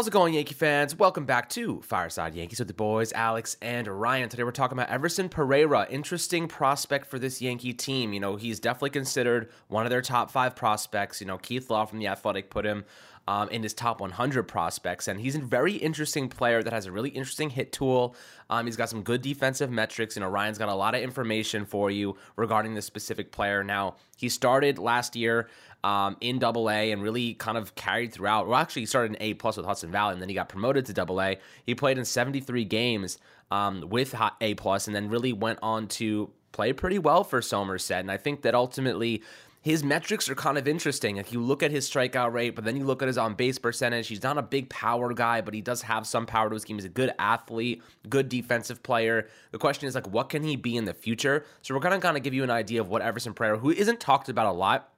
How's it going, Yankee fans? Welcome back to Fireside Yankees with the boys, Alex and Ryan. Today we're talking about Everson Pereira. Interesting prospect for this Yankee team. You know, he's definitely considered one of their top five prospects. You know, Keith Law from The Athletic put him um, in his top 100 prospects. And he's a very interesting player that has a really interesting hit tool. Um, he's got some good defensive metrics. Know, Ryan's got a lot of information for you regarding this specific player. Now, he started last year um, in Double A and really kind of carried throughout. Well, actually, he started in A plus with Hudson Valley, and then he got promoted to Double A. He played in 73 games um, with A plus, and then really went on to play pretty well for Somerset. And I think that ultimately his metrics are kind of interesting. If you look at his strikeout rate, but then you look at his on base percentage, he's not a big power guy, but he does have some power to his game. He's a good athlete, good defensive player. The question is like, what can he be in the future? So we're gonna kind of give you an idea of what Everson Pereira, who isn't talked about a lot,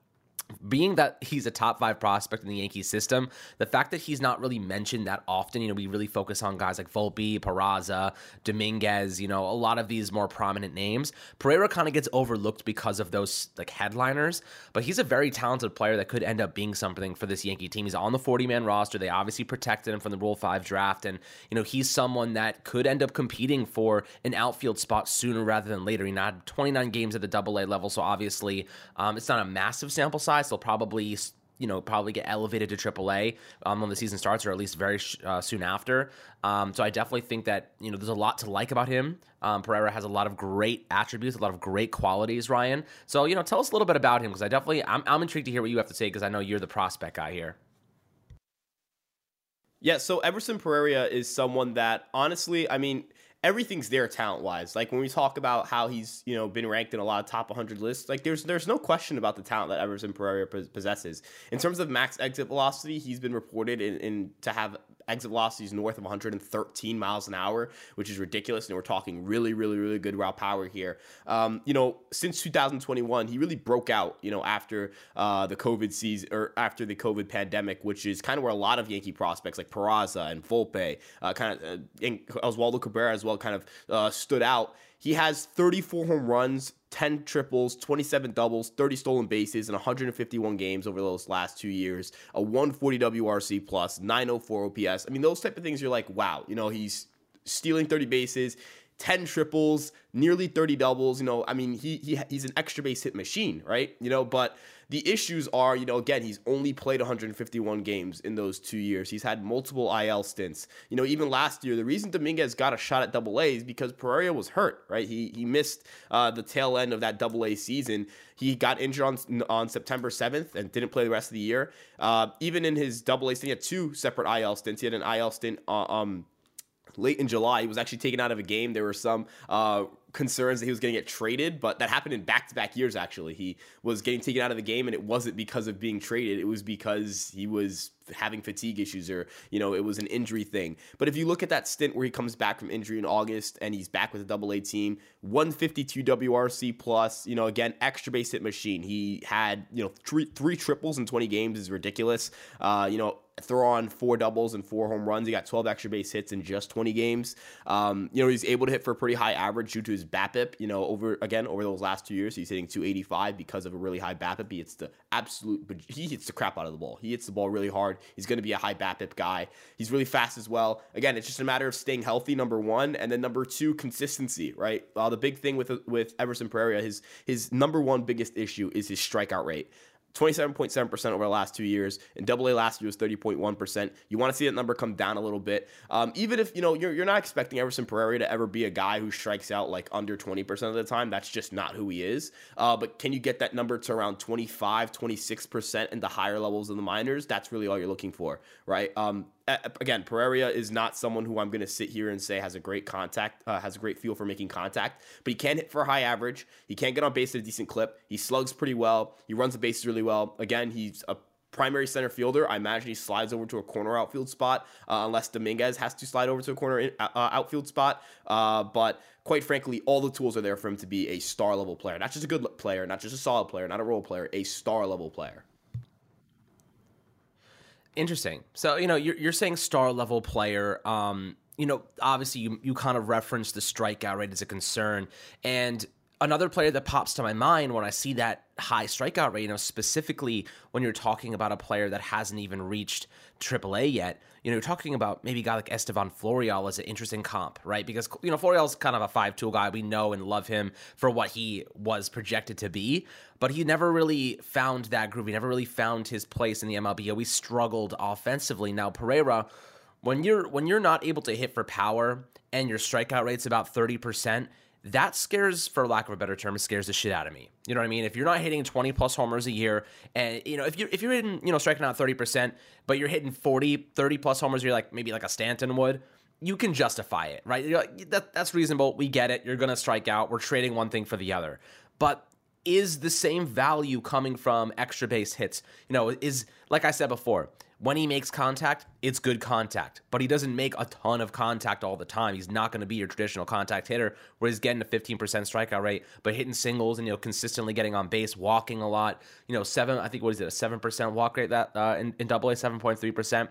being that he's a top five prospect in the Yankees system, the fact that he's not really mentioned that often, you know, we really focus on guys like Volpe, Peraza, Dominguez, you know, a lot of these more prominent names. Pereira kind of gets overlooked because of those like headliners, but he's a very talented player that could end up being something for this Yankee team. He's on the 40 man roster. They obviously protected him from the Rule 5 draft, and, you know, he's someone that could end up competing for an outfield spot sooner rather than later. He had 29 games at the double A level, so obviously um, it's not a massive sample size guys. They'll probably you know probably get elevated to AAA um, when the season starts, or at least very uh, soon after. Um, so I definitely think that you know there's a lot to like about him. Um, Pereira has a lot of great attributes, a lot of great qualities. Ryan, so you know tell us a little bit about him because I definitely I'm, I'm intrigued to hear what you have to say because I know you're the prospect guy here. Yeah, so Everson Pereira is someone that honestly, I mean, everything's there talent wise. Like when we talk about how he's you know been ranked in a lot of top 100 lists, like there's there's no question about the talent that Everson Pereira possesses. In terms of max exit velocity, he's been reported in, in to have exit velocities north of 113 miles an hour, which is ridiculous. And we're talking really, really, really good raw power here. Um, you know, since 2021, he really broke out. You know, after uh, the COVID season or after the COVID pandemic, which is kind of where a lot of Yankee prospects like Peraza and Volpe, uh, kind of uh, and Oswaldo Cabrera as well, kind of uh, stood out. He has 34 home runs, 10 triples, 27 doubles, 30 stolen bases in 151 games over those last two years, a 140 WRC plus, 904 OPS. I mean, those type of things, you're like, wow, you know, he's stealing 30 bases. 10 triples, nearly 30 doubles. You know, I mean, he, he he's an extra base hit machine, right? You know, but the issues are, you know, again, he's only played 151 games in those two years. He's had multiple IL stints. You know, even last year, the reason Dominguez got a shot at Double A is because Pereira was hurt, right? He he missed uh, the tail end of that Double A season. He got injured on on September 7th and didn't play the rest of the year. Uh, even in his Double A stint, he had two separate IL stints. He had an IL stint. Uh, um, late in July. He was actually taken out of a game. There were some uh, concerns that he was going to get traded, but that happened in back to back years, actually. He was getting taken out of the game, and it wasn't because of being traded, it was because he was having fatigue issues or, you know, it was an injury thing. But if you look at that stint where he comes back from injury in August and he's back with a double A team, 152 WRC plus, you know, again, extra base hit machine. He had, you know, three, three triples in 20 games is ridiculous. Uh, you know, throw on four doubles and four home runs. He got 12 extra base hits in just 20 games. Um, you know, he's able to hit for a pretty high average due to his BABIP, you know, over again over those last two years, he's hitting 285 because of a really high BABIP. He hits the absolute, but he hits the crap out of the ball. He hits the ball really hard. He's going to be a high BABIP guy. He's really fast as well. Again, it's just a matter of staying healthy. Number one, and then number two, consistency. Right. Uh, the big thing with with Everson Pereira, his his number one biggest issue is his strikeout rate. 27.7% over the last two years. And double A last year was 30.1%. You want to see that number come down a little bit. Um, even if, you know, you're, you're not expecting Everson Pereira to ever be a guy who strikes out like under 20% of the time. That's just not who he is. Uh, but can you get that number to around 25, 26% in the higher levels of the minors? That's really all you're looking for, right? Um, again, Pereira is not someone who I'm going to sit here and say has a great contact, uh, has a great feel for making contact, but he can hit for a high average. He can get on base at a decent clip. He slugs pretty well. He runs the bases really well. Again, he's a primary center fielder. I imagine he slides over to a corner outfield spot, uh, unless Dominguez has to slide over to a corner in, uh, uh outfield spot. Uh, but quite frankly, all the tools are there for him to be a star level player, not just a good player, not just a solid player, not a role player, a star level player. Interesting. So you know you're you're saying star level player. Um, you know, obviously you you kind of referenced the strikeout rate as a concern, and another player that pops to my mind when I see that high strikeout rate, you know, specifically when you're talking about a player that hasn't even reached AAA yet, you know, you're talking about maybe a guy like Estevan Florial as an interesting comp, right? Because, you know, Florial's kind of a five tool guy. We know and love him for what he was projected to be, but he never really found that groove. He never really found his place in the MLB. He always struggled offensively. Now, Pereira, when you're when you're not able to hit for power and your strikeout rate's about 30%, that scares, for lack of a better term, scares the shit out of me. You know what I mean? If you're not hitting 20 plus homers a year, and you know, if you're if you're hitting, you know, striking out 30%, but you're hitting 40, 30 plus homers, you're like maybe like a Stanton would, you can justify it, right? You're like, that, that's reasonable. We get it. You're gonna strike out. We're trading one thing for the other. But is the same value coming from extra base hits? You know, is like I said before, when he makes contact, it's good contact, but he doesn't make a ton of contact all the time. He's not going to be your traditional contact hitter where he's getting a 15% strikeout rate, but hitting singles and, you know, consistently getting on base, walking a lot. You know, seven, I think, what is it, a 7% walk rate that uh, in, in double A, 7.3%.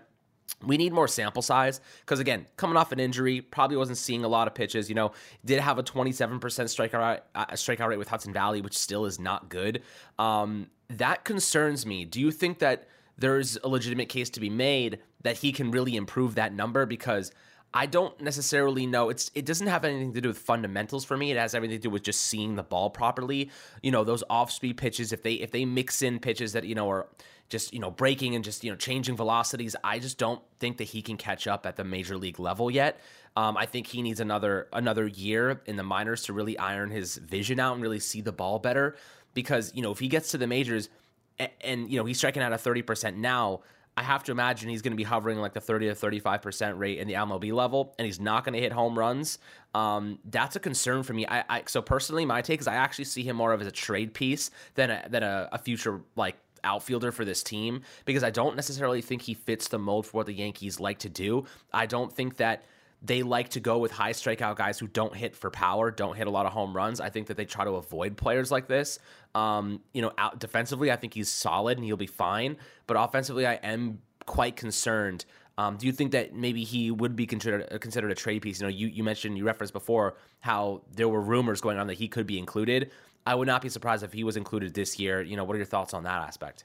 We need more sample size because again, coming off an injury, probably wasn't seeing a lot of pitches. You know, did have a 27% strikeout uh, strikeout rate with Hudson Valley, which still is not good. Um, that concerns me. Do you think that there's a legitimate case to be made that he can really improve that number because I don't necessarily know. It's it doesn't have anything to do with fundamentals for me. It has everything to do with just seeing the ball properly. You know, those off-speed pitches if they if they mix in pitches that, you know, are just, you know, breaking and just, you know, changing velocities, I just don't think that he can catch up at the major league level yet. Um, I think he needs another another year in the minors to really iron his vision out and really see the ball better because, you know, if he gets to the majors, and, you know he's striking out at 30% now I have to imagine he's going to be hovering like the 30 to 35% rate in the MLB level, and he's not going to hit home runs. Um, that's a concern for me. I, I, so personally, my take is I actually see him more of as a trade piece than a, than a, a future like outfielder for this team because I don't necessarily think he fits the mold for what the Yankees like to do. I don't think that they like to go with high strikeout guys who don't hit for power, don't hit a lot of home runs. I think that they try to avoid players like this. Um, you know, out defensively, I think he's solid and he'll be fine. But offensively, I am quite concerned. Um, do you think that maybe he would be considered uh, considered a trade piece? You know, you, you mentioned you referenced before how there were rumors going on that he could be included. I would not be surprised if he was included this year. You know, what are your thoughts on that aspect?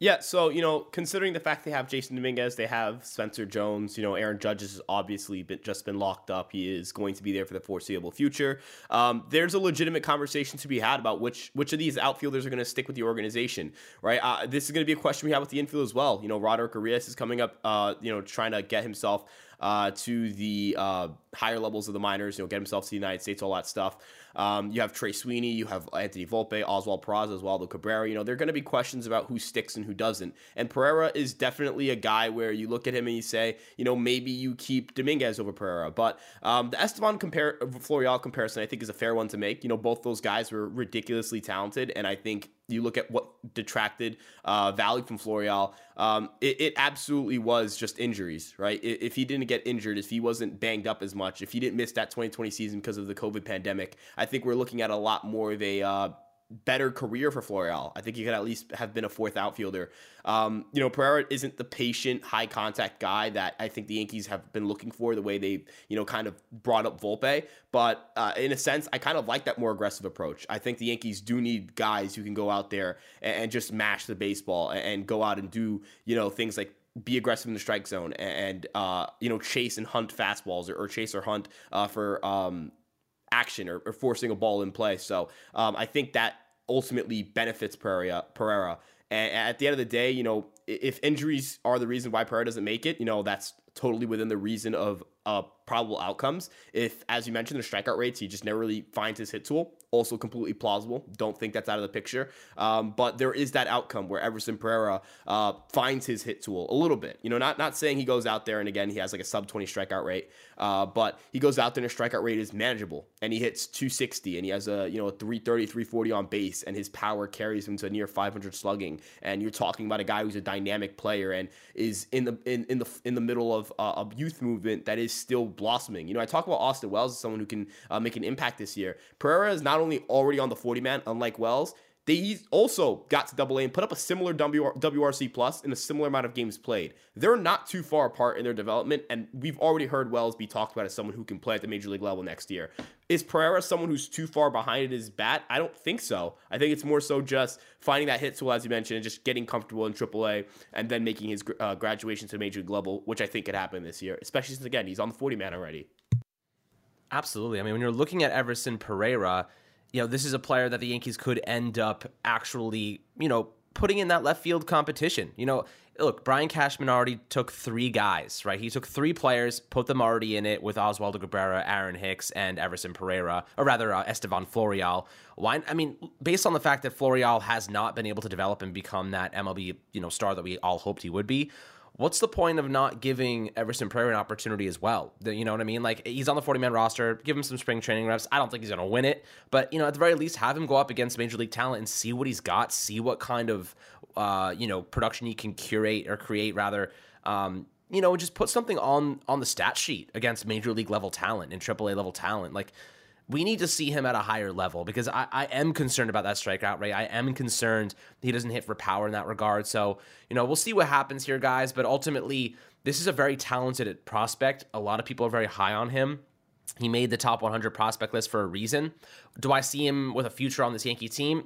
Yeah, so you know, considering the fact they have Jasson Dominguez, they have Spencer Jones. You know, Aaron Judge has obviously been, just been locked up. He is going to be there for the foreseeable future. Um, there's a legitimate conversation to be had about which which of these outfielders are going to stick with the organization, right? Uh, this is going to be a question we have with the infield as well. You know, Roderick Arias is coming up. Uh, you know, trying to get himself uh, to the uh, higher levels of the minors. You know, get himself to the United States, all that stuff. Um, you have Trey Sweeney, you have Anthony Volpe, Oswald Peraza, Oswaldo Cabrera. You know, there are going to be questions about who sticks and who doesn't. And Pereira is definitely a guy where you look at him and you say, you know, maybe you keep Dominguez over Pereira. But um, the Estevan compare Florial comparison, I think, is a fair one to make. You know, both those guys were ridiculously talented, and I think you look at what detracted uh, value from Florial, um, it, it, absolutely was just injuries, right? If he didn't get injured, if he wasn't banged up as much, if he didn't miss that 2020 season because of the COVID pandemic, I think we're looking at a lot more of a uh, better career for Florial. I think he could at least have been a fourth outfielder. Um, you know, Pereira isn't the patient, high contact guy that I think the Yankees have been looking for. The way they, you know, kind of brought up Volpe, but uh, in a sense, I kind of like that more aggressive approach. I think the Yankees do need guys who can go out there and, and just mash the baseball and, and go out and do, you know, things like be aggressive in the strike zone and uh, you know chase and hunt fastballs or, or chase or hunt uh, for um, action or, or forcing a ball in play. So um, I think that ultimately benefits Pereira. Pereira. And at the end of the day, you know, if injuries are the reason why Pereira doesn't make it, you know, that's totally within the reason of uh, probable outcomes. If, as you mentioned, the strikeout rates, he just never really finds his hit tool also completely plausible. Don't think that's out of the picture. Um, but there is that outcome where Everson Pereira uh, finds his hit tool a little bit. You know, not not saying he goes out there and again he has like a sub 20 strikeout rate, uh, but he goes out there and his strikeout rate is manageable and he hits 260 and he has a you know a 330 340 on base and his power carries him to near 500 slugging. And you're talking about a guy who's a dynamic player and is in the in, in the in the middle of uh, a youth movement that is still blossoming. You know, I talk about Austin Wells as someone who can uh, make an impact this year. Pereira is not only already on the 40 man, unlike Wells, They also got to double A and put up a similar WRC plus in a similar amount of games played. They're not too far apart in their development, and we've already heard Wells be talked about as someone who can play at the major league level next year. Is Pereira someone who's too far behind in his bat? I don't think so. I think it's more so just finding that hit tool, as you mentioned, and just getting comfortable in AAA and then making his uh, graduation to major league level, which I think could happen this year, especially since, again, he's on the 40 man already. Absolutely. I mean, when you're looking at Everson Pereira, you know, this is a player that the Yankees could end up actually, you know, putting in that left field competition. You know, look, Brian Cashman already took three guys, right? He took three players, put them already in it with Oswaldo Cabrera, Aaron Hicks, and Everson Pereira, or rather uh, Estevan Florial. Why? I mean, based on the fact that Florial has not been able to develop and become that MLB, you know, star that we all hoped he would be what's the point of not giving Everson Pereira an opportunity as well? You know what I mean? Like he's on the 40 man roster, give him some spring training reps. I don't think he's going to win it, but you know, at the very least, have him go up against major league talent and see what he's got, see what kind of uh, you know production he can curate or create rather. Um, you know, just put something on on the stat sheet against major league level talent and AAA level talent, like we need to see him at a higher level because I, I am concerned about that strikeout rate. I am concerned he doesn't hit for power in that regard. So, you know, we'll see what happens here, guys. But ultimately, this is a very talented prospect. A lot of people are very high on him. He made the top 100 prospect list for a reason. Do I see him with a future on this Yankee team?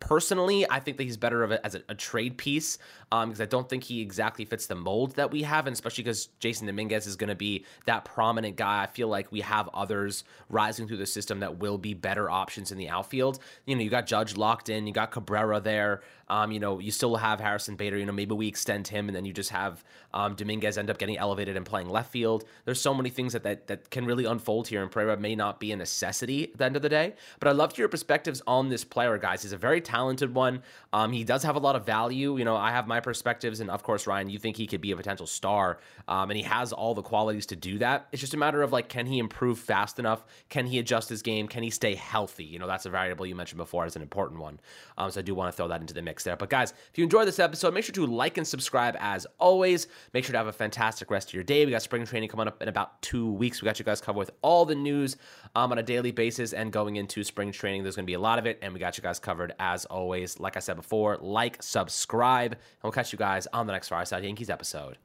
Personally, I think that he's better of a, as a, a, trade piece because um, I don't think he exactly fits the mold that we have, and especially because Jasson Dominguez is going to be that prominent guy. I feel like we have others rising through the system that will be better options in the outfield. You know, you got Judge locked in, you got Cabrera there. Um, you know, you still have Harrison Bader. You know, maybe we extend him, and then you just have um, Dominguez end up getting elevated and playing left field. There's so many things that, that that can really unfold here, and Pereira may not be a necessity at the end of the day. But I'd love to hear your perspectives on this player, guys. He's a very talented one. Um, he does have a lot of value. You know, I have my perspectives, and of course, Ryan, you think he could be a potential star, um, and he has all the qualities to do that. It's just a matter of like, can he improve fast enough? Can he adjust his game? Can he stay healthy? You know, that's a variable you mentioned before as an important one. Um, so I do want to throw that into the mix there. But guys, if you enjoyed this episode, make sure to like and subscribe as always. Make sure to have a fantastic rest of your day. We got spring training coming up in about two weeks. We got you guys covered with all the news um, on a daily basis and going into spring training. There's going to be a lot of it, and we got you guys covered as always. Like I said before, like, subscribe, and we'll catch you guys on the next Fireside Yankees episode.